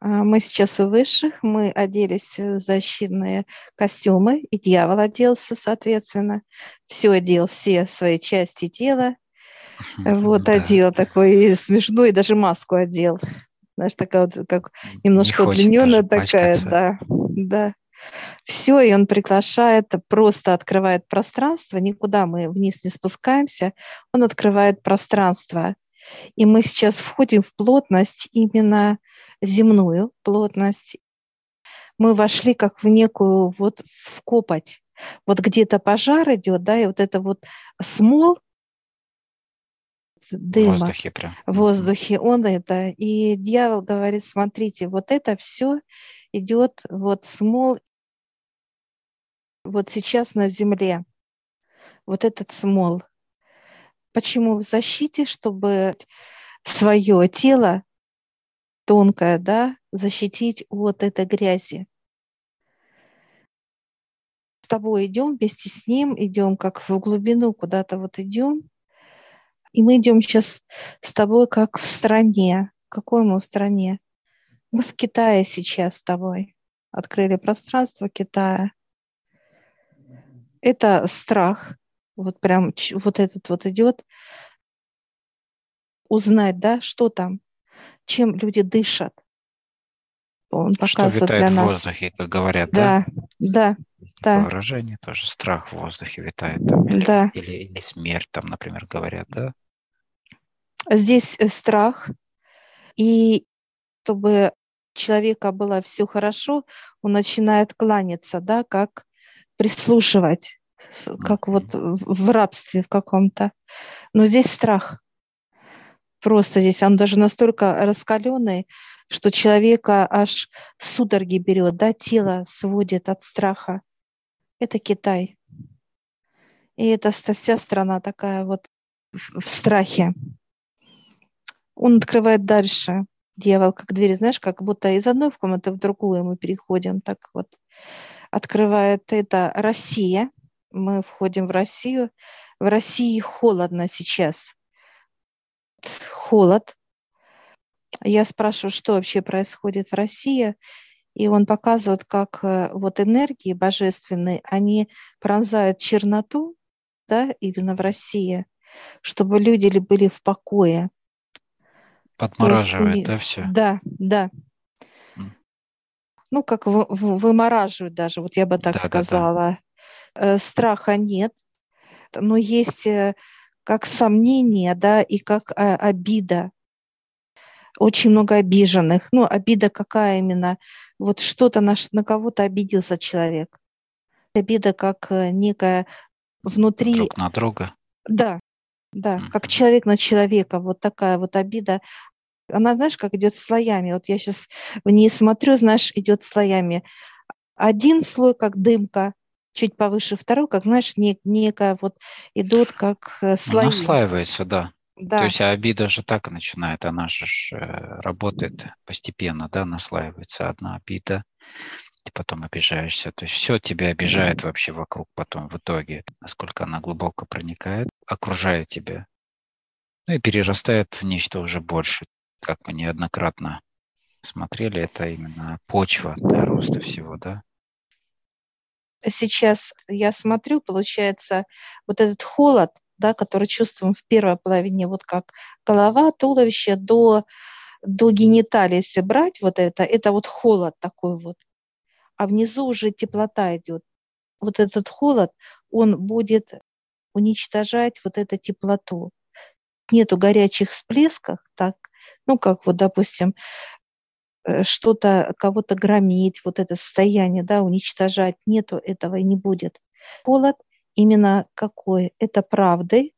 А, мы сейчас у высших, мы оделись в защитные костюмы, и дьявол оделся, соответственно. Все одел, все свои части тела. Вот да. одел такой смешной, даже маску одел. Знаешь, такая вот, как немножко Не удлиненная такая, да, да. Все, и он приглашает, просто открывает пространство, никуда мы вниз не спускаемся, он открывает пространство. И мы сейчас входим в плотность именно земную плотность. Мы вошли как в некую вот в копоть. Вот где-то пожар идет, да, и вот это вот смол, дыма в воздухе, прям. в воздухе, он это. И дьявол говорит, смотрите, вот это все идет вот смол вот сейчас на земле. Вот этот смол. Почему в защите, чтобы свое тело тонкое, да, защитить от этой грязи. С тобой идем, вместе с ним идем, как в глубину куда-то вот идем. И мы идем сейчас с тобой как в стране. Какой мы в стране? Мы в Китае сейчас с тобой. Открыли пространство Китая. Это страх. Вот прям вот этот вот идет. Узнать, да, что там, чем люди дышат. Он показывает что витает для нас. в воздухе, как говорят, да? Да, да. Выражение тоже страх в воздухе витает. Там, или, да. или, или смерть, там, например, говорят, да? Здесь э, страх. И чтобы человека было все хорошо, он начинает кланяться, да, как прислушивать, как вот в рабстве в каком-то. Но здесь страх просто здесь он даже настолько раскаленный, что человека аж судороги берет, да, тело сводит от страха. Это Китай. И это вся страна такая вот в страхе. Он открывает дальше. Дьявол, как двери, знаешь, как будто из одной комнаты в другую мы переходим. Так вот открывает это Россия. Мы входим в Россию. В России холодно сейчас холод. Я спрашиваю, что вообще происходит в России, и он показывает, как э, вот энергии божественные, они пронзают черноту, да, именно в России, чтобы люди были в покое. Подмораживает, есть, да, все? Да, да. Ну, как вы, вымораживают даже, вот я бы так да, сказала. Да, да. Страха нет, но есть э, как сомнение, да, и как э, обида. Очень много обиженных. Ну, обида какая именно? Вот что-то на, на кого-то обиделся человек. Обида как э, некая внутри... Друг на друга. Да, да, mm-hmm. как человек на человека. Вот такая вот обида. Она, знаешь, как идет слоями. Вот я сейчас в ней смотрю, знаешь, идет слоями. Один слой как дымка, чуть повыше второй, как, знаешь, не, некая вот идут как э, слои. Наслаивается, да. Да. То есть обида же так начинает, она же э, работает постепенно, да, наслаивается одна обида, ты потом обижаешься. То есть все тебя обижает вообще вокруг потом в итоге, насколько она глубоко проникает, окружает тебя. Ну и перерастает в нечто уже больше, как мы неоднократно смотрели, это именно почва для роста всего, да сейчас я смотрю, получается, вот этот холод, да, который чувствуем в первой половине, вот как голова, туловище до, до гениталии, если брать вот это, это вот холод такой вот. А внизу уже теплота идет. Вот этот холод, он будет уничтожать вот эту теплоту. Нету горячих всплесков, так, ну, как вот, допустим, что-то, кого-то громить, вот это состояние, да, уничтожать, нету этого и не будет. Холод именно какой? Это правды,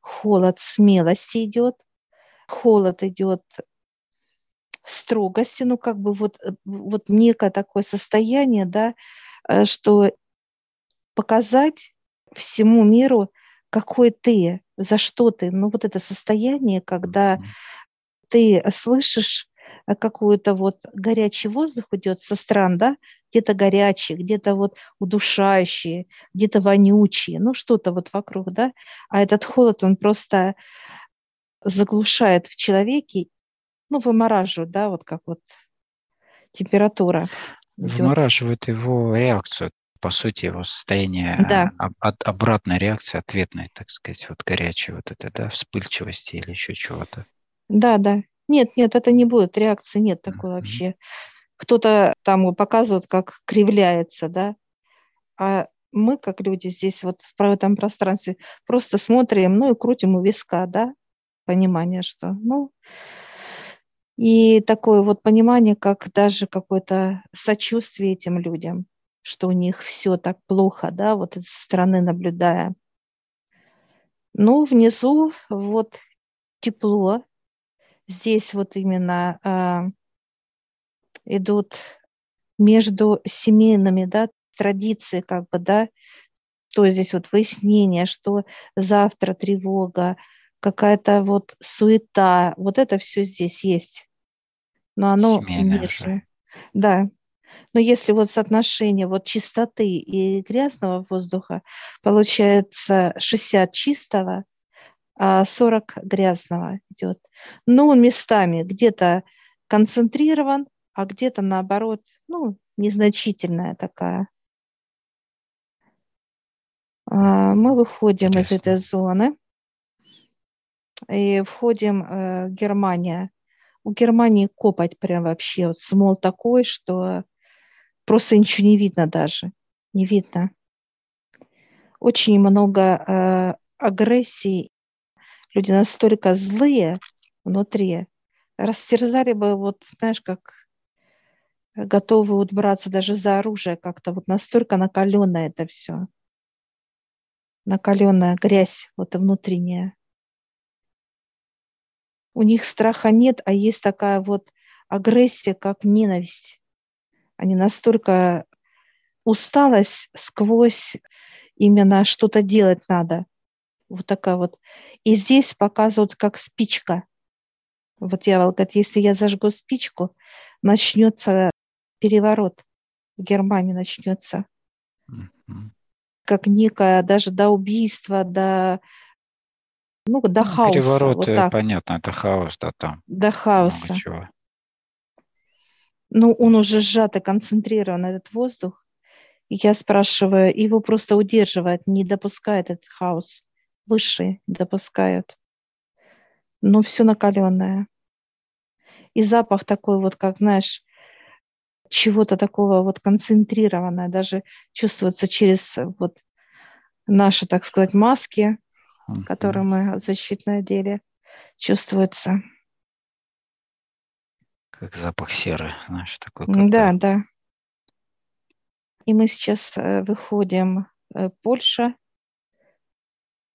холод смелости идет, холод идет строгости, ну как бы вот, э, вот некое такое состояние, да, э, что показать всему миру, какой ты, за что ты. Ну вот это состояние, когда ты слышишь Э, какую-то вот горячий воздух идет со стран, да, где-то горячий, где-то вот удушающий, где-то вонючий, ну что-то вот вокруг, да, а этот холод, он просто заглушает в человеке, ну, вымораживает, да, вот как вот температура. Вымораживает его реакцию, по сути, его состояние, да. от, обратная реакция, ответная, так сказать, вот горячая вот это, да, вспыльчивости или еще чего-то. Да, да. Нет, нет, это не будет, реакции нет такой mm-hmm. вообще. Кто-то там показывает, как кривляется, да, а мы, как люди здесь вот в этом пространстве, просто смотрим, ну и крутим у виска, да, понимание, что, ну, и такое вот понимание, как даже какое-то сочувствие этим людям, что у них все так плохо, да, вот со стороны наблюдая. Ну, внизу вот тепло. Здесь вот именно э, идут между семейными, да, традиции, как бы, да, что здесь вот выяснение, что завтра тревога, какая-то вот суета, вот это все здесь есть. Но оно нет. Да. Но если вот соотношение вот чистоты и грязного воздуха, получается 60 чистого, а 40 грязного идет. Ну, местами где-то концентрирован, а где-то наоборот, ну, незначительная такая. А, мы выходим Интересно. из этой зоны и входим э, в Германия. У Германии копать прям вообще, вот смол такой, что просто ничего не видно даже, не видно. Очень много э, агрессии, люди настолько злые внутри, растерзали бы, вот знаешь, как готовы вот даже за оружие как-то, вот настолько накаленное это все. Накаленная грязь вот внутренняя у них страха нет, а есть такая вот агрессия, как ненависть. Они настолько усталость сквозь именно что-то делать надо. Вот такая вот. И здесь показывают как спичка. Вот я говорит, если я зажгу спичку, начнется переворот в Германии начнется. Mm-hmm. Как некое даже до убийства, до ну, до ну, хаоса. Переворот, вот так. понятно, это хаос, да, там. До хаоса. Ну, он уже сжат и концентрирован, этот воздух. Я спрашиваю, его просто удерживает, не допускает этот хаос. Высшие допускают. Но все накаленное. И запах такой вот, как, знаешь, чего-то такого вот концентрированное, даже чувствуется через вот наши, так сказать, маски, который мы защитно одели, чувствуется. Как запах серы, знаешь, такой. Какой. Да, да. И мы сейчас э, выходим э, Польша.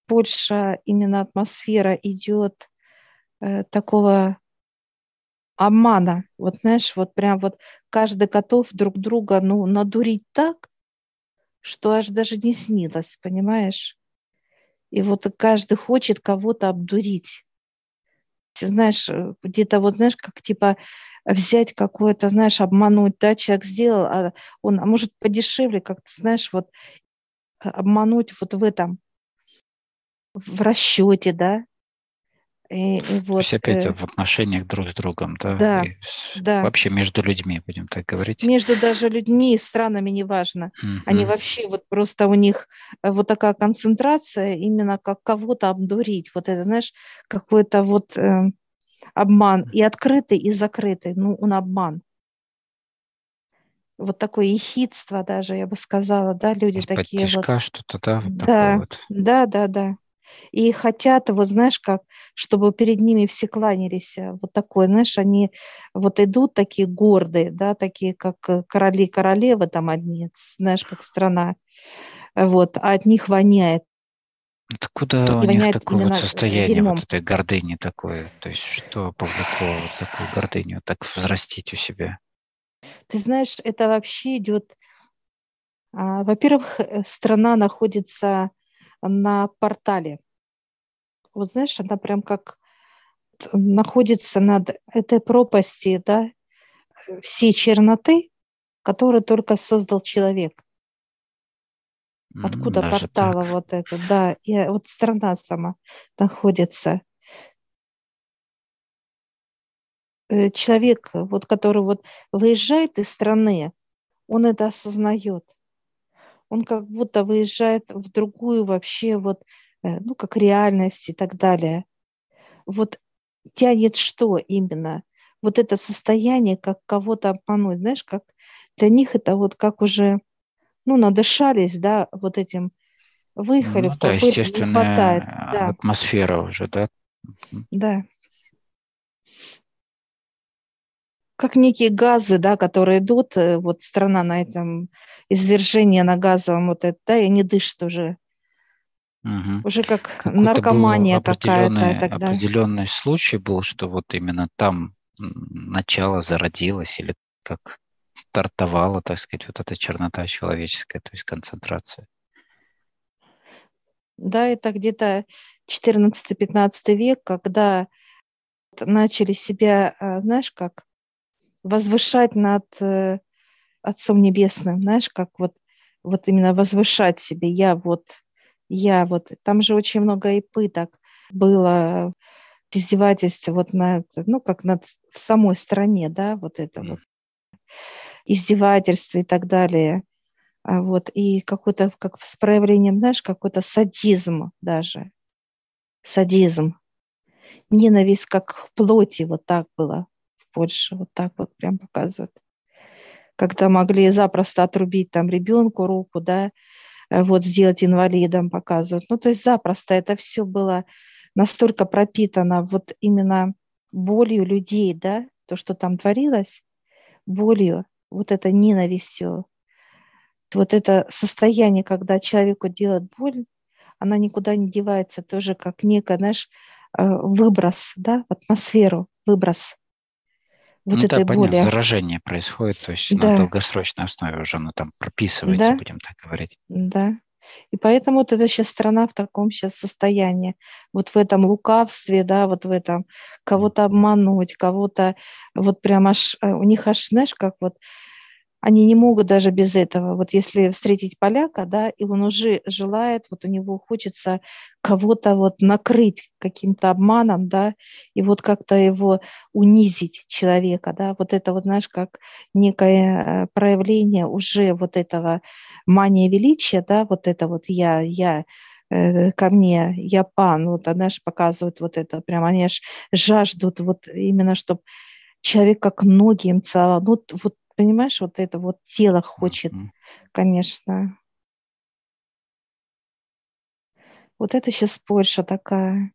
Польша, именно атмосфера идет э, такого обмана. Вот знаешь, вот прям вот каждый готов друг друга ну, надурить так, что аж даже не снилось, понимаешь? И вот каждый хочет кого-то обдурить. Знаешь, э, где-то вот, знаешь, как типа взять какое-то, знаешь, обмануть, да, человек сделал, а он, а может, подешевле как-то, знаешь, вот а, обмануть вот в этом, в расчете, да, и, и вот, То есть опять э, в отношениях друг с другом, да? Да, и да. Вообще между людьми, будем так говорить. Между даже людьми и странами, неважно. Mm-hmm. Они вообще вот просто у них э, вот такая концентрация, именно как кого-то обдурить. Вот это, знаешь, какой-то вот э, обман. И открытый, и закрытый. Ну, он обман. Вот такое ехидство даже, я бы сказала, да, люди такие вот. что-то, да? Вот да, вот. да, да, да и хотят, вот знаешь, как, чтобы перед ними все кланялись, э, вот такое, знаешь, они вот идут такие гордые, да, такие как э, короли королевы там одни, знаешь, как страна, вот, а от них воняет. Откуда и у них такое вот состояние, дерьмом. вот этой гордыни такое? То есть что повлекло вот такую гордыню так взрастить у себя? Ты знаешь, это вообще идет... А, во-первых, э, страна находится на портале. Вот знаешь, она прям как находится над этой пропасти, да, всей черноты, которую только создал человек. Откуда Даже портала так. вот это, да, и вот страна сама находится. э, человек, вот, который вот выезжает из страны, он это осознает. Он как будто выезжает в другую вообще вот, э, ну, как реальность и так далее. Вот тянет что именно? Вот это состояние, как кого-то обмануть, знаешь, как для них это вот как уже, ну, надышались, да, вот этим выехали, ну, да, естественная не хватает. Да. атмосфера уже, да? Да. Как некие газы, да, которые идут, э, вот страна на этом извержение на газовом вот это, да, и они дышат уже. Угу. Уже как Какой-то наркомания какая-то тогда. Определенный случай был, что вот именно там начало зародилось или как стартовала, так сказать, вот эта чернота человеческая, то есть концентрация. Да, это где-то 14-15 век, когда начали себя, а, знаешь, как возвышать над э, Отцом Небесным, знаешь, как вот, вот именно возвышать себе. Я вот, я вот. Там же очень много и пыток было, издевательства вот на, ну, как над в самой стране, да, вот это вот издевательство и так далее. А вот, и какой-то, как с проявлением, знаешь, какой-то садизм даже. Садизм. Ненависть как в плоти, вот так было Польше, вот так вот прям показывают. Когда могли запросто отрубить там ребенку руку, да, э, вот сделать инвалидом показывают. Ну, то есть запросто это все было настолько пропитано вот именно болью людей, да, то, что там творилось, болью, вот этой ненавистью, вот это состояние, когда человеку делают боль, она никуда не девается, тоже как некая, знаешь, э, выброс, да, в атмосферу, выброс вот ну, этой да, боли. Понятно, заражение происходит, то есть да. на долгосрочной основе уже оно там прописывается, да. будем так говорить. Да. И поэтому вот эта сейчас страна в таком сейчас состоянии, вот в этом лукавстве, да, вот в этом кого-то обмануть, кого-то вот прям аж, э, у них аж, знаешь, как вот они не могут даже без этого. Вот если встретить поляка, да, и он уже желает, вот у него хочется кого-то вот накрыть каким-то обманом, да, и вот как-то его унизить человека, да, вот это вот, знаешь, как некое э, проявление уже вот этого мания величия, да, вот это вот я, я, э, ко мне, я пан, вот она же показывает вот это, прям они аж жаждут вот именно, чтобы человек как ноги им целовал, ну вот понимаешь, вот это вот тело хочет, mm-hmm. конечно. Вот это сейчас Польша такая.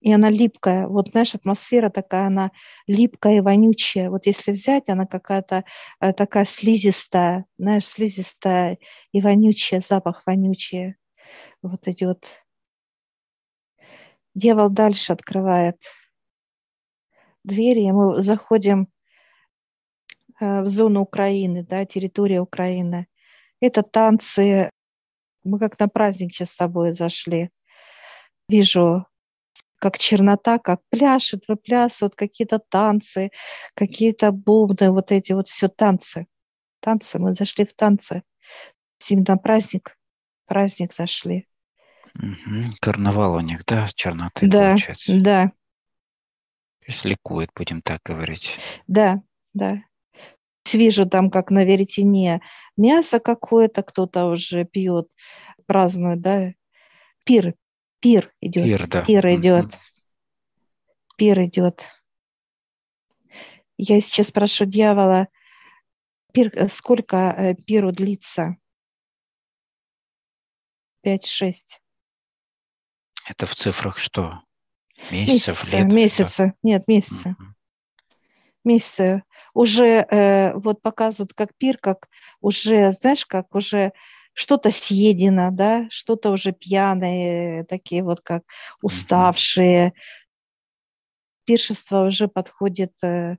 И она липкая. Вот, знаешь, атмосфера такая, она липкая и вонючая. Вот если взять, она какая-то э, такая слизистая, знаешь, слизистая и вонючая, запах вонючий. Вот идет. Дьявол дальше открывает двери, и мы заходим в зону Украины, да, территория Украины. Это танцы. Мы как на праздник сейчас с тобой зашли. Вижу, как чернота, как пляшет, выплясывают какие-то танцы, какие-то бубны, вот эти вот все танцы. Танцы, мы зашли в танцы. Именно праздник, праздник зашли. Угу. Карнавал у них, да, черноты да, получается? Да, То есть ликует, будем так говорить. Да, да вижу там, как на веретене, мясо какое-то кто-то уже пьет, празднует, да, пир, пир идет, пир, да. пир идет, mm-hmm. пир идет. Я сейчас прошу дьявола, пир, сколько э, пиру длится? Пять-шесть. Это в цифрах что? Месяцев, месяца, лет? Месяца, нет, месяца. Mm-hmm. Месяца уже э, вот показывают как пир, как уже, знаешь, как уже что-то съедено, да, что-то уже пьяные, такие вот как уставшие. Пиршество уже подходит, э,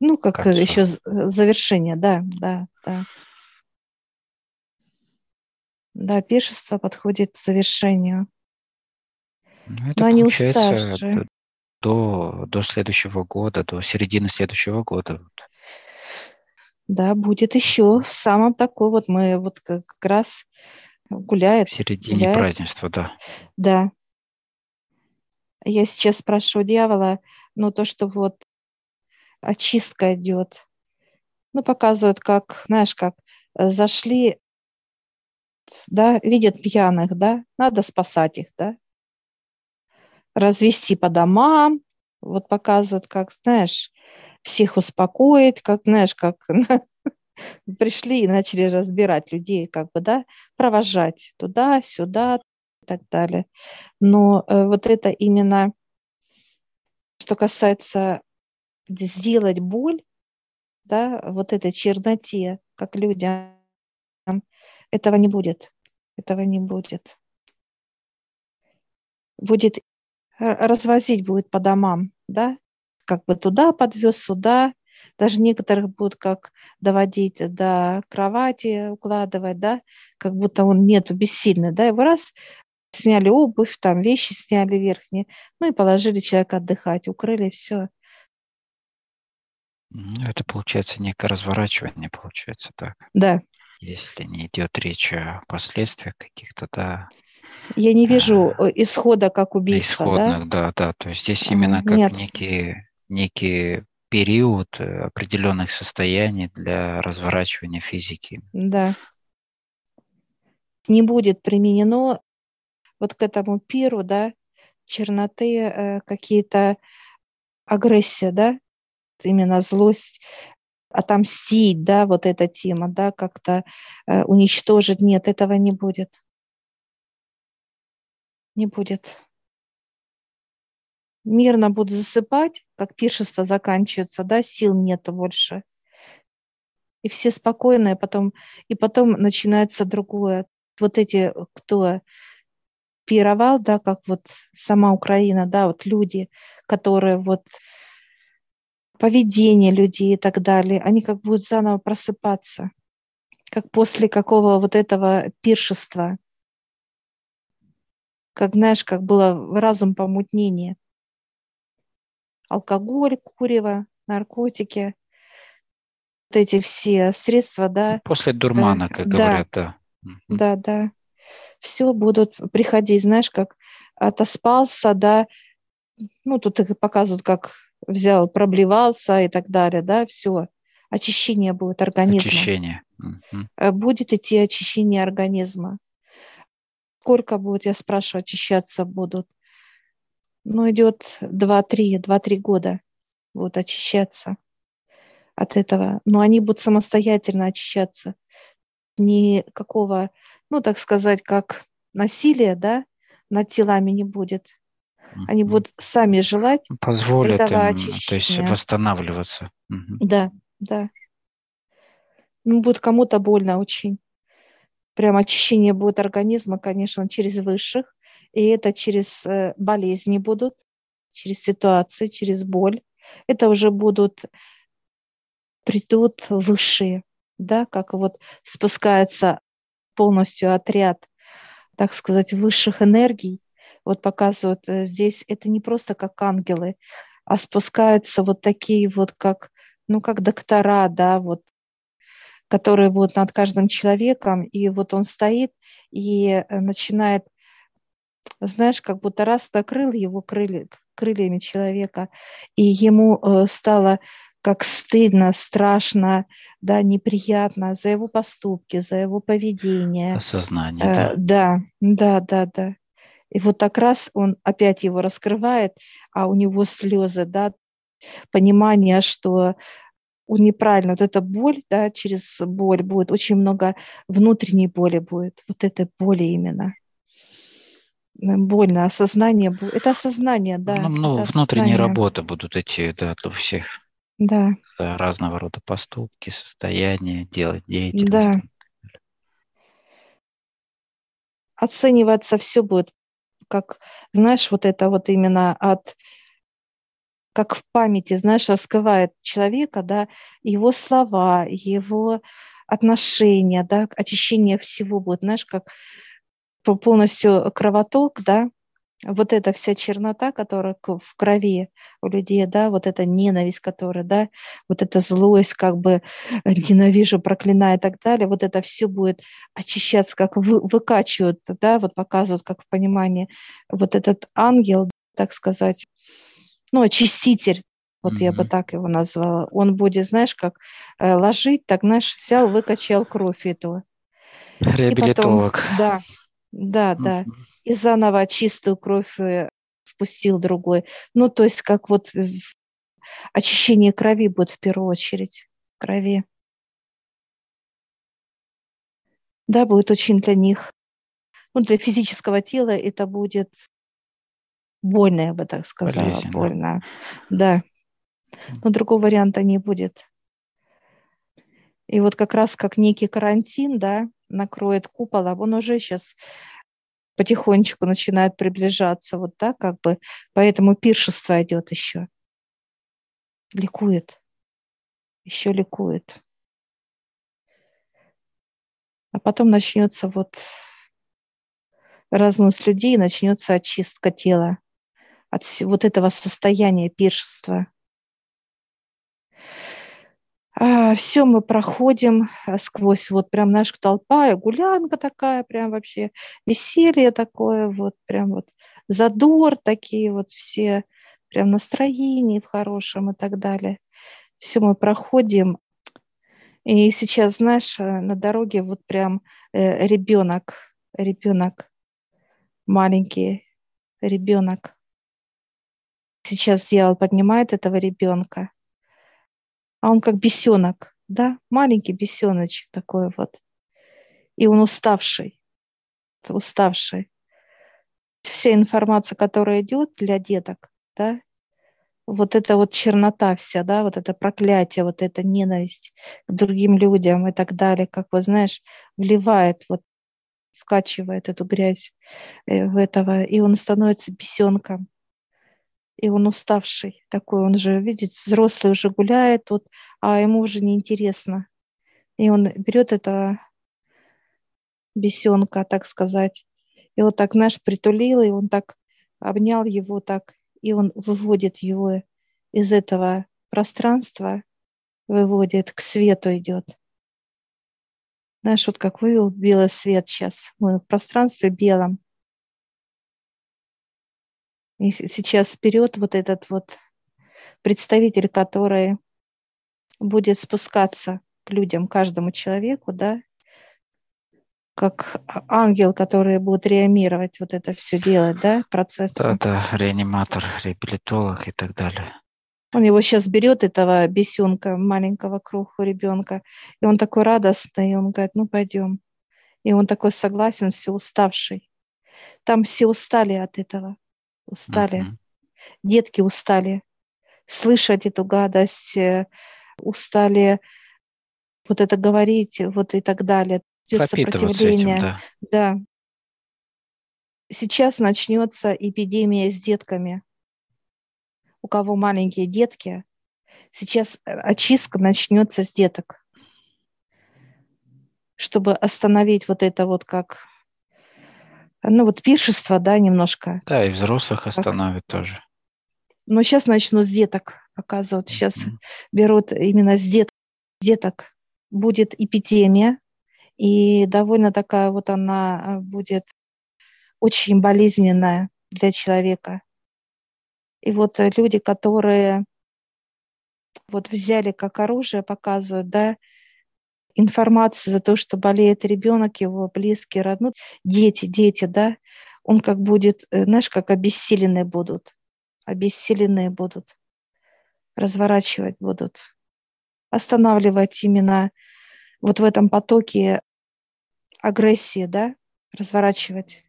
ну, как Концу. еще завершение, да, да, да. Да, пиршество подходит к завершению. Ну, это Но они уставшие. До, до следующего года, до середины следующего года. Да, будет еще в самом такой вот мы вот как раз гуляет. В середине гуляет. празднества, да. Да. Я сейчас спрошу дьявола, ну, то, что вот очистка идет, ну, показывают, как, знаешь, как э, зашли, да, видят пьяных, да, надо спасать их, да, развести по домам, вот показывают, как, знаешь, всех успокоить, как, знаешь, как пришли и начали разбирать людей, как бы, да, провожать туда, сюда и так далее. Но э, вот это именно, что касается сделать боль, да, вот этой черноте, как людям, этого не будет. Этого не будет. Будет развозить будет по домам, да, как бы туда подвез, сюда, даже некоторых будут как доводить до кровати, укладывать, да, как будто он нету бессильный, да, его раз сняли обувь, там вещи сняли верхние, ну и положили человека отдыхать, укрыли, все. Это получается некое разворачивание, получается так. Да. Если не идет речь о последствиях каких-то, да. Я не вижу а, исхода как убийства, исходных, да? да, да. То есть здесь именно как Нет. некие, некие период э, определенных состояний для разворачивания физики. Да. Не будет применено вот к этому пиру, да, черноты, э, какие-то агрессия, да, именно злость, отомстить, да, вот эта тема, да, как-то э, уничтожить. Нет, этого не будет. Не будет мирно буду засыпать, как пиршество заканчивается, да, сил нету больше. И все спокойные, потом, и потом начинается другое. Вот эти, кто пировал, да, как вот сама Украина, да, вот люди, которые вот поведение людей и так далее, они как будут заново просыпаться, как после какого вот этого пиршества, как, знаешь, как было разум помутнение алкоголь, курево, наркотики, вот эти все средства, да. После дурмана, как да, говорят, да. Да, да. Все будут приходить, знаешь, как отоспался, да, ну, тут их показывают, как взял, проблевался и так далее, да, все. Очищение будет организма. Очищение. Угу. Будет идти очищение организма. Сколько будет, я спрашиваю, очищаться будут? Ну, идет 2-3, 2-3 года будут очищаться от этого. Но они будут самостоятельно очищаться. Никакого, ну, так сказать, как насилия, да, над телами не будет. Они будут сами желать Позволят им, очищения. то есть восстанавливаться. Да, да. Ну, будет кому-то больно очень. Прям очищение будет организма, конечно, через высших, и это через э, болезни будут, через ситуации, через боль. Это уже будут, придут высшие, да, как вот спускается полностью отряд, так сказать, высших энергий. Вот показывают э, здесь, это не просто как ангелы, а спускаются вот такие вот, как, ну, как доктора, да, вот, которые будут над каждым человеком, и вот он стоит и э, начинает знаешь, как будто раз накрыл его крылья, крыльями человека, и ему э, стало как стыдно, страшно, да, неприятно за его поступки, за его поведение. Осознание, э, да. Да, да, да, да. И вот так раз он опять его раскрывает, а у него слезы, да, понимание, что он неправильно, вот эта боль, да, через боль будет, очень много внутренней боли будет, вот этой боли именно больно, осознание, это осознание, да. Ну, ну это внутренние работы будут идти, да, для всех. Да. Разного рода поступки, состояния, делать деятельность. Да. Оцениваться все будет, как, знаешь, вот это вот именно от, как в памяти, знаешь, раскрывает человека, да, его слова, его отношения, да, очищение всего будет, знаешь, как полностью кровоток, да, вот эта вся чернота, которая в крови у людей, да, вот эта ненависть, которая, да, вот эта злость, как бы ненавижу, проклинаю и так далее, вот это все будет очищаться, как вы, выкачивают, да, вот показывают, как в понимании, вот этот ангел, так сказать, ну, очиститель, вот mm-hmm. я бы так его назвала. Он будет, знаешь, как э, ложить, так, знаешь, взял, выкачал кровь эту. Реабилитолог. потом, да, да, да. И заново чистую кровь э, впустил другой. Ну, то есть как вот очищение крови будет в первую очередь, крови. Да, будет очень для них, ну, для физического тела это будет больно, я бы так сказала, Болезненно. больно. Да. Но другого варианта не будет. И вот как раз как некий карантин, да, накроет куполом, он уже сейчас потихонечку начинает приближаться, вот так как бы, поэтому пиршество идет еще. Ликует. Еще ликует. А потом начнется вот разнос людей, начнется очистка тела от вот этого состояния пиршества. А, все мы проходим а, сквозь вот прям наша толпа, гулянка такая, прям вообще веселье такое, вот прям вот задор такие вот все, прям настроение в хорошем и так далее. Все мы проходим. И сейчас, знаешь, э, на дороге вот прям э, ребенок, ребенок, маленький ребенок. Сейчас дьявол поднимает этого ребенка – а он как бесенок, да, маленький бесеночек такой вот. И он уставший, уставший. Вся информация, которая идет для деток, да, вот эта вот чернота вся, да, вот это проклятие, вот эта ненависть к другим людям и так далее, как вот, знаешь, вливает, вот вкачивает эту грязь э, в этого, и он становится бесенком и он уставший такой, он же, видите, взрослый уже гуляет тут, а ему уже неинтересно. И он берет этого бесенка, так сказать, и вот так, наш притулил, и он так обнял его так, и он выводит его из этого пространства, выводит, к свету идет. Знаешь, вот как вывел белый свет сейчас, мы в пространстве белом, и сейчас вперед вот этот вот представитель, который будет спускаться к людям, каждому человеку, да, как ангел, который будет реанимировать вот это все делать, да, процесс. Да, да, реаниматор, реабилитолог и так далее. Он его сейчас берет, этого бесенка, маленького круху ребенка, и он такой радостный, он говорит, ну пойдем. И он такой согласен, все уставший. Там все устали от этого устали, uh-huh. детки устали слышать эту гадость, э, устали вот это говорить, вот и так далее. Идет сопротивление. Этим, да. да. Сейчас начнется эпидемия с детками. У кого маленькие детки, сейчас э, очистка начнется с деток, чтобы остановить вот это вот как ну вот пиршество, да, немножко. Да, и взрослых остановит так. тоже. Но сейчас начну с деток показывать. Сейчас mm-hmm. берут именно с дет, деток. Будет эпидемия, и довольно такая вот она будет очень болезненная для человека. И вот люди, которые вот взяли как оружие, показывают, да, информации за то, что болеет ребенок, его близкие, родные, дети, дети, да, он как будет, э, знаешь, как обессиленные будут, обессиленные будут, разворачивать будут, останавливать именно вот в этом потоке агрессии, да, разворачивать.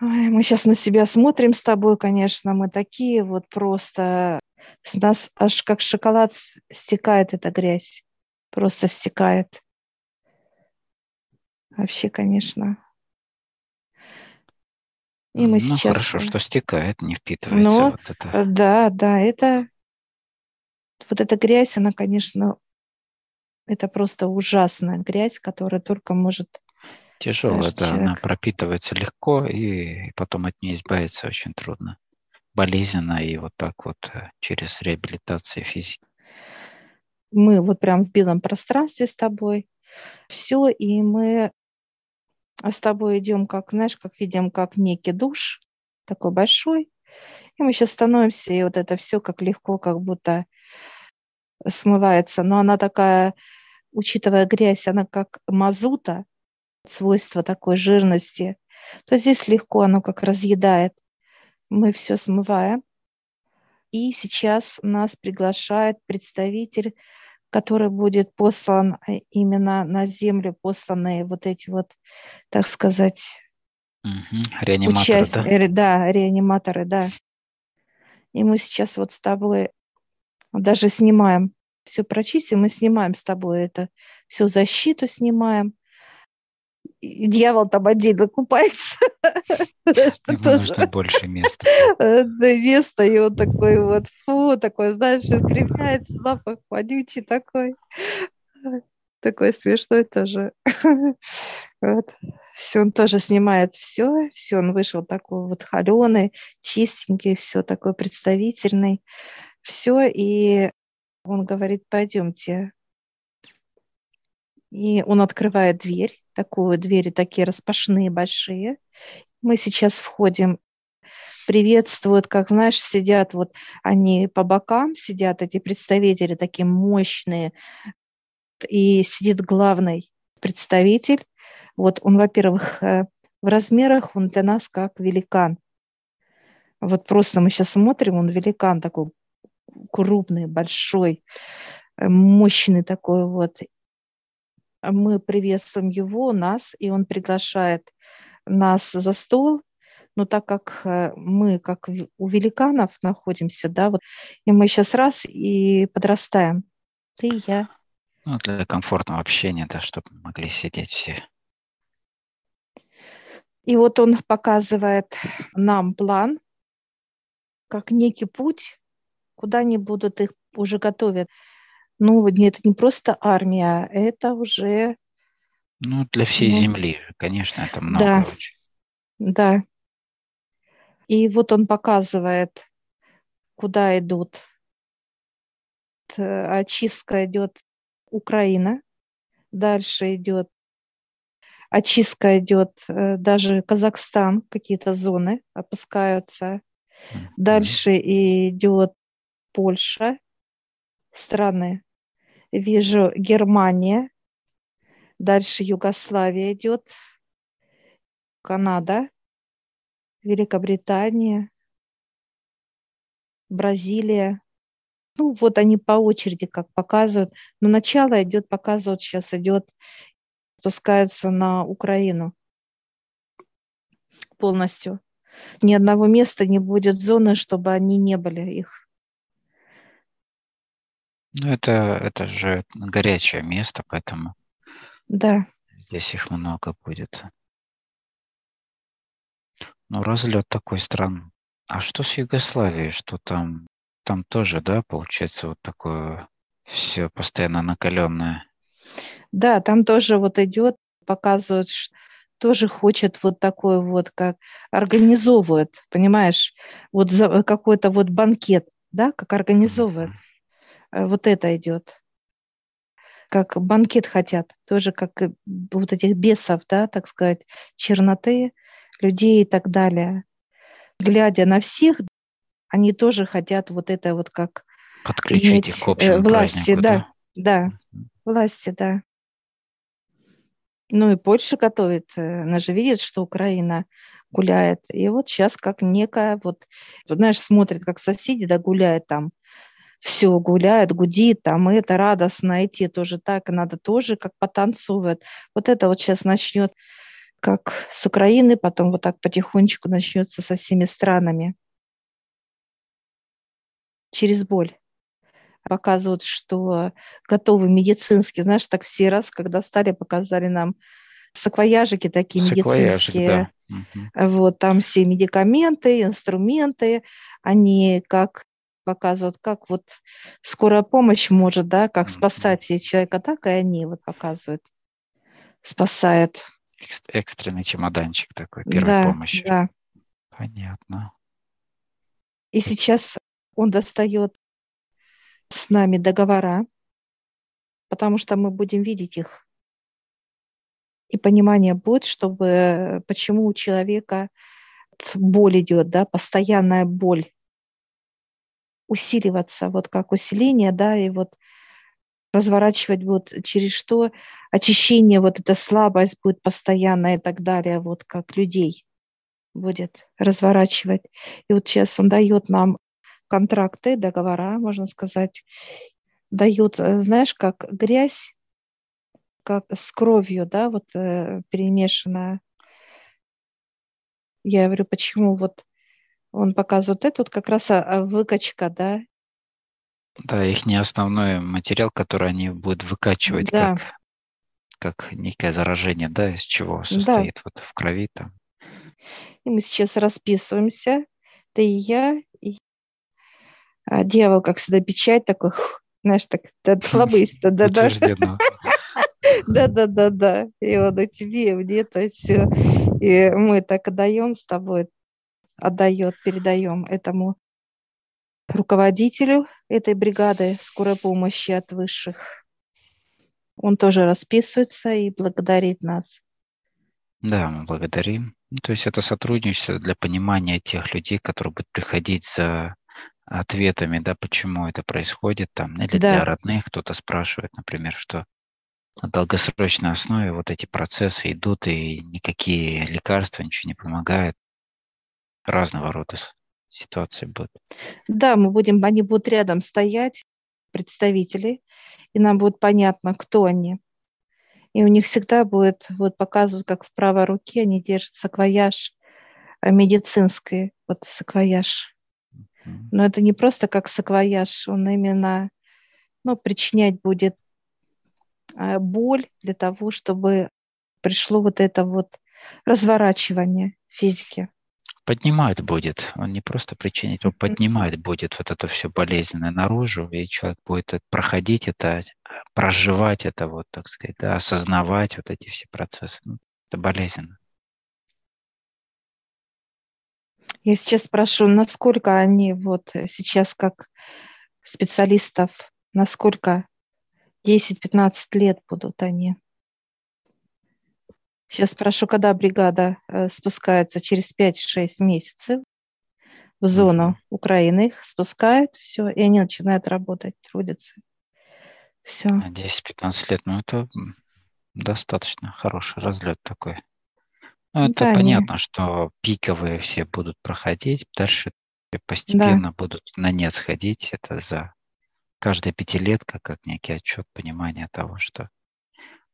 Ой, мы сейчас на себя смотрим с тобой, конечно, мы такие вот просто, с нас аж как шоколад стекает эта грязь просто стекает. Вообще, конечно. И мы ну, сейчас... хорошо, что стекает, не впитывается Но, вот это. Э, да, да, это... Вот эта грязь, она, конечно, это просто ужасная грязь, которая только может... Тяжелая, да, человек... она пропитывается легко, и потом от нее избавиться очень трудно. Болезненно и вот так вот э, через реабилитацию физики мы вот прям в белом пространстве с тобой, все, и мы с тобой идем, как, знаешь, как видим, как некий душ, такой большой. И мы сейчас становимся, и вот это все как легко, как будто смывается. Но она такая, учитывая грязь, она как мазута, свойство такой жирности, то здесь легко оно как разъедает. Мы все смываем. И сейчас нас приглашает представитель, который будет послан э, именно на землю, посланные вот эти вот, так сказать, угу. реаниматоры, участь... да? Ре, да, реаниматоры, да. И мы сейчас вот с тобой даже снимаем, все прочистим, мы снимаем с тобой это, всю защиту снимаем, дьявол там отдельно купается. Ему нужно больше места. Место, и он такой вот, фу, такой, знаешь, искривляется, запах вонючий такой. Такой смешной тоже. Вот. Все, он тоже снимает все, все, он вышел такой вот холеный, чистенький, все такой представительный, все, и он говорит, пойдемте. И он открывает дверь, такую двери, такие распашные, большие. Мы сейчас входим, приветствуют, как знаешь, сидят вот они по бокам, сидят эти представители такие мощные, и сидит главный представитель. Вот он, во-первых, э, в размерах он для нас как великан. Вот просто мы сейчас смотрим, он великан такой крупный, большой, э, мощный такой вот мы приветствуем его, нас, и он приглашает нас за стол, но так как э, мы, как у великанов находимся, да, вот, и мы сейчас раз и подрастаем, ты и я. Ну, для комфортного общения, да, чтобы могли сидеть все. И вот он показывает нам план, как некий путь, куда они будут их уже готовят ну, это не просто армия, это уже... Ну, для всей ну, земли, конечно, это много да, очень. Да. И вот он показывает, куда идут. Очистка идет Украина, дальше идет очистка идет э, даже Казахстан, какие-то зоны опускаются. Дальше идет Польша, страны вижу Германия, дальше Югославия идет, Канада, Великобритания, Бразилия. Ну, вот они по очереди как показывают. Но начало идет, показывают, сейчас идет, спускается на Украину полностью. Ни одного места не будет зоны, чтобы они не были их. Ну, это, это же горячее место, поэтому Да. здесь их много будет. Ну, разлет такой странный. А что с Югославией? Что там? Там тоже, да, получается, вот такое все постоянно накаленное. Да, там тоже вот идет, показывают, что тоже хочет вот такой вот, как организовывает, понимаешь, вот за какой-то вот банкет, да, как организовывает. Э, вот это идет. Как банкет хотят, тоже как вот этих бесов, да, так сказать, черноты, людей и так далее. Глядя на всех, они тоже хотят вот это вот как Подключить иметь их к э, общему власти, празднику, да, да, да, власти, да. Ну и Польша готовит, э, она же видит, что Украина гуляет. И вот сейчас как некая, вот, знаешь, смотрит, как соседи, да, гуляют там все гуляет, гудит, там и это радостно идти тоже так, и надо тоже как потанцует. Вот это вот сейчас начнет как с Украины, потом вот так потихонечку начнется со всеми странами. Через боль. Показывают, что готовы медицинские, знаешь, так все раз, когда стали, показали нам саквояжики такие Саквояжик, медицинские. Да. Вот там все медикаменты, инструменты, они как показывают, как вот скорая помощь может, да, как спасать человека, так и они вот показывают, спасают. Экстренный чемоданчик такой, первой да, помощи. Да. Понятно. И сейчас он достает с нами договора, потому что мы будем видеть их. И понимание будет, чтобы почему у человека боль идет, да, постоянная боль усиливаться, вот как усиление, да, и вот разворачивать вот через что очищение, вот эта слабость будет постоянная и так далее, вот как людей будет разворачивать. И вот сейчас он дает нам контракты, договора, можно сказать, дает, э, знаешь, как грязь, как с кровью, да, вот э, перемешанная. Я говорю, почему вот он показывает это, вот как раз а, а, выкачка, да. Да, их не основной материал, который они будут выкачивать да. как, как некое заражение, да, из чего состоит да. вот в крови там. И мы сейчас расписываемся, ты и я, и а, дьявол, как всегда, печать такой, знаешь, так, хлобысь, да-да-да. Да-да-да-да. И он и тебе, и мне, то есть все. И мы так отдаем с тобой, отдает, передаем этому руководителю этой бригады скорой помощи от высших. Он тоже расписывается и благодарит нас. Да, мы благодарим. То есть это сотрудничество для понимания тех людей, которые будут приходить за ответами, да, почему это происходит там, или да. для родных кто-то спрашивает, например, что на долгосрочной основе вот эти процессы идут, и никакие лекарства ничего не помогают. Разного рода ситуации будут. Да, мы будем, они будут рядом стоять, представители, и нам будет понятно, кто они. И у них всегда будет, вот показывают, как в правой руке они держат саквояж э, медицинский, вот саквояж. Но это не просто как саквояж, он именно ну, причинять будет э, боль для того, чтобы пришло вот это вот разворачивание физики поднимает будет. Он не просто причинить, он поднимает будет вот это все болезненное наружу, и человек будет проходить это, проживать это, вот так сказать, да, осознавать вот эти все процессы. Ну, это болезненно. Я сейчас спрошу, насколько они вот сейчас как специалистов, насколько 10-15 лет будут они? Сейчас спрошу, когда бригада э, спускается через 5-6 месяцев в зону. Украины, их спускают, все, и они начинают работать, трудятся. Все. 10-15 лет, ну это достаточно хороший разлет такой. Ну, это да, понятно, не... что пиковые все будут проходить, дальше постепенно да. будут на нет сходить. Это за каждая пятилетка, как некий отчет, понимание того, что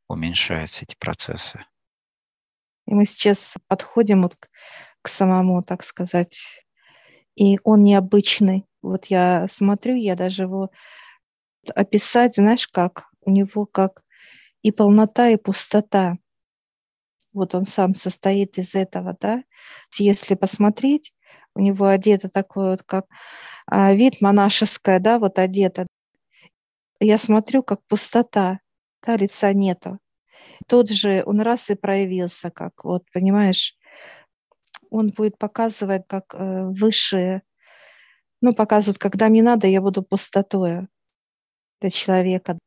уменьшаются эти процессы. И мы сейчас подходим вот к, к самому, так сказать, и он необычный. Вот я смотрю, я даже его описать, знаешь, как? У него как и полнота, и пустота. Вот он сам состоит из этого, да. Если посмотреть, у него одето такой вот, как а, вид монашеское, да, вот одето. Я смотрю, как пустота, да, лица нету тот же он раз и проявился, как вот, понимаешь, он будет показывать как э, высшие, ну, показывает, когда мне надо, я буду пустотой для человека,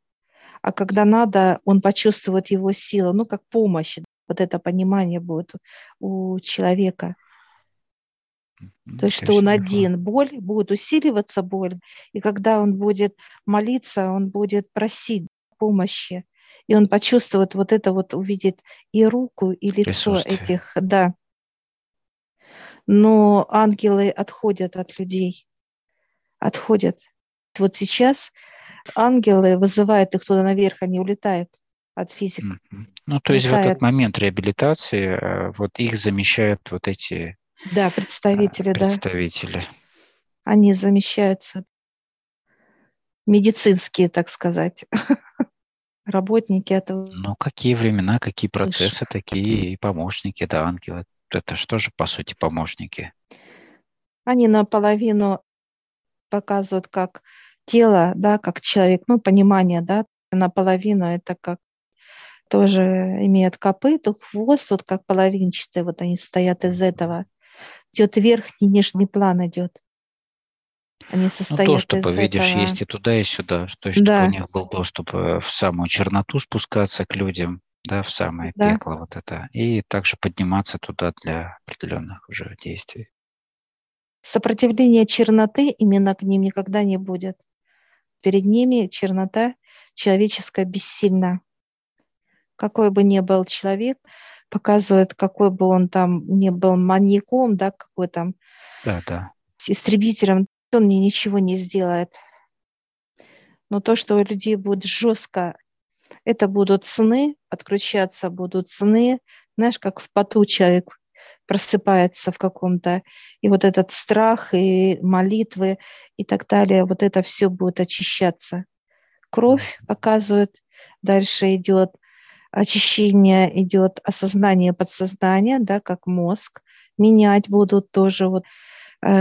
а когда надо, он почувствует его силу, ну, как помощь, вот это понимание будет у человека. То есть, что он один, боль, будет усиливаться боль, и когда он будет молиться, он будет просить помощи и он почувствует вот это вот, увидит и руку, и лицо этих, да. Но ангелы отходят от людей, отходят. Вот сейчас ангелы вызывают их туда наверх, они улетают от физики. Ну, то есть улетают. в этот момент реабилитации э, вот их замещают вот эти да, представители, представители. да. Они замещаются медицинские, так сказать. работники этого. Ну, какие времена, какие процессы, такие и помощники, да, ангелы. Это что же, по сути, помощники? Они наполовину показывают как тело, да, как человек, ну, понимание, да, наполовину это как тоже имеют копыта, хвост, вот как половинчатый, вот они стоят из этого. Идет верхний, нижний план идет. Они состоят ну, доступы, из видишь, этого... есть и туда, и сюда. То есть, да. чтобы у них был доступ э, в самую черноту спускаться к людям, да, в самое да. пекло вот это, и также подниматься туда для определенных уже действий. Сопротивления черноты именно к ним никогда не будет. Перед ними чернота человеческая бессильна. Какой бы ни был человек, показывает, какой бы он там не был маньяком, да, какой там да, да. истребителем, он мне ничего не сделает. Но то, что у людей будет жестко, это будут сны, подключаться будут сны, знаешь, как в поту человек просыпается в каком-то, и вот этот страх, и молитвы, и так далее, вот это все будет очищаться. Кровь показывает, дальше идет очищение, идет осознание подсознания, да, как мозг, менять будут тоже вот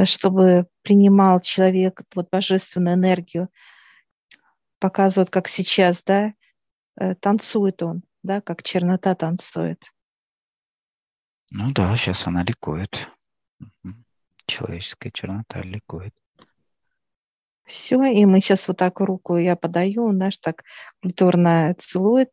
чтобы принимал человек вот божественную энергию, показывают, как сейчас, да, э, танцует он, да, как чернота танцует. Ну да, сейчас она ликует. Человеческая чернота ликует. Все, и мы сейчас вот так руку я подаю, знаешь, так культурно целует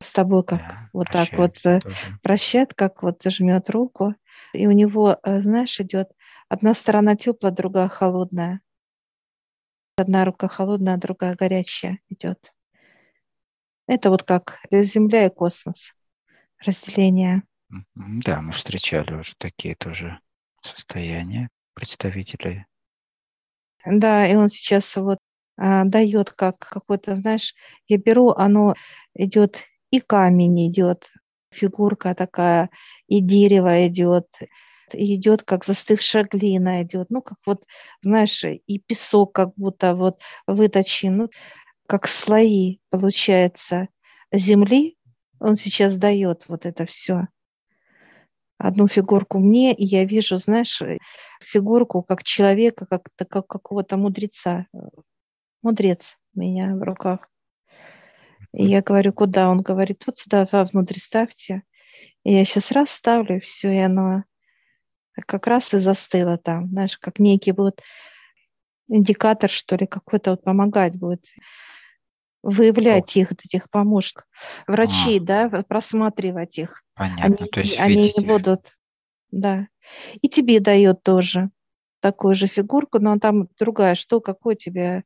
с тобой, как да, вот так вот э, тоже. прощает, как вот жмет руку. И у него, знаешь, идет Одна сторона теплая, другая холодная. Одна рука холодная, другая горячая идет. Это вот как Земля и космос. Разделение. Да, мы встречали уже такие тоже состояния представителей. Да, и он сейчас вот а, дает как какой-то, знаешь, я беру, оно идет и камень идет, фигурка такая, и дерево идет, идет, как застывшая глина идет, ну, как вот, знаешь, и песок как будто вот выточен, ну, как слои, получается, земли, он сейчас дает вот это все. Одну фигурку мне, и я вижу, знаешь, фигурку как человека, как, как какого-то мудреца. Мудрец у меня в руках. И я говорю, куда? Он говорит, вот сюда внутрь ставьте. И я сейчас раз ставлю, все, и оно как раз и застыла там, знаешь, как некий вот индикатор, что ли, какой-то вот помогать будет выявлять О. их, этих помощников, врачей, а. да, просматривать их. Понятно, они, то есть они не будут, да. И тебе дает тоже такую же фигурку, но там другая. Что, какой тебе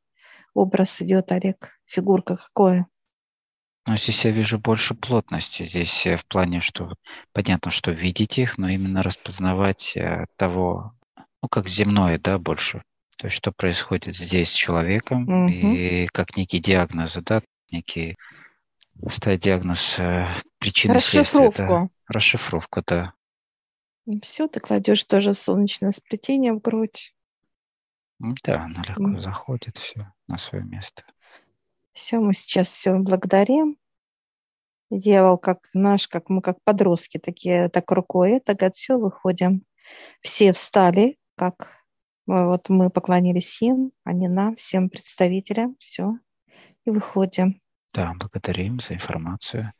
образ идет, Олег? Фигурка какое? Но здесь я вижу больше плотности. Здесь э, в плане, что понятно, что видеть их, но именно распознавать э, того, ну, как земное, да, больше. То есть, что происходит здесь с человеком, угу. и как некий диагноз, да, некий ставить диагноз э, причины Расшифровку. следствия. Да. Расшифровку, да. Все, ты кладешь тоже солнечное сплетение в грудь. Да, оно легко заходит все на свое место. Все, мы сейчас все благодарим. Делал как наш, как мы как подростки, такие так рукой, так от все выходим. Все встали, как вот мы поклонились им, они нам, всем представителям, все, и выходим. Да, благодарим за информацию.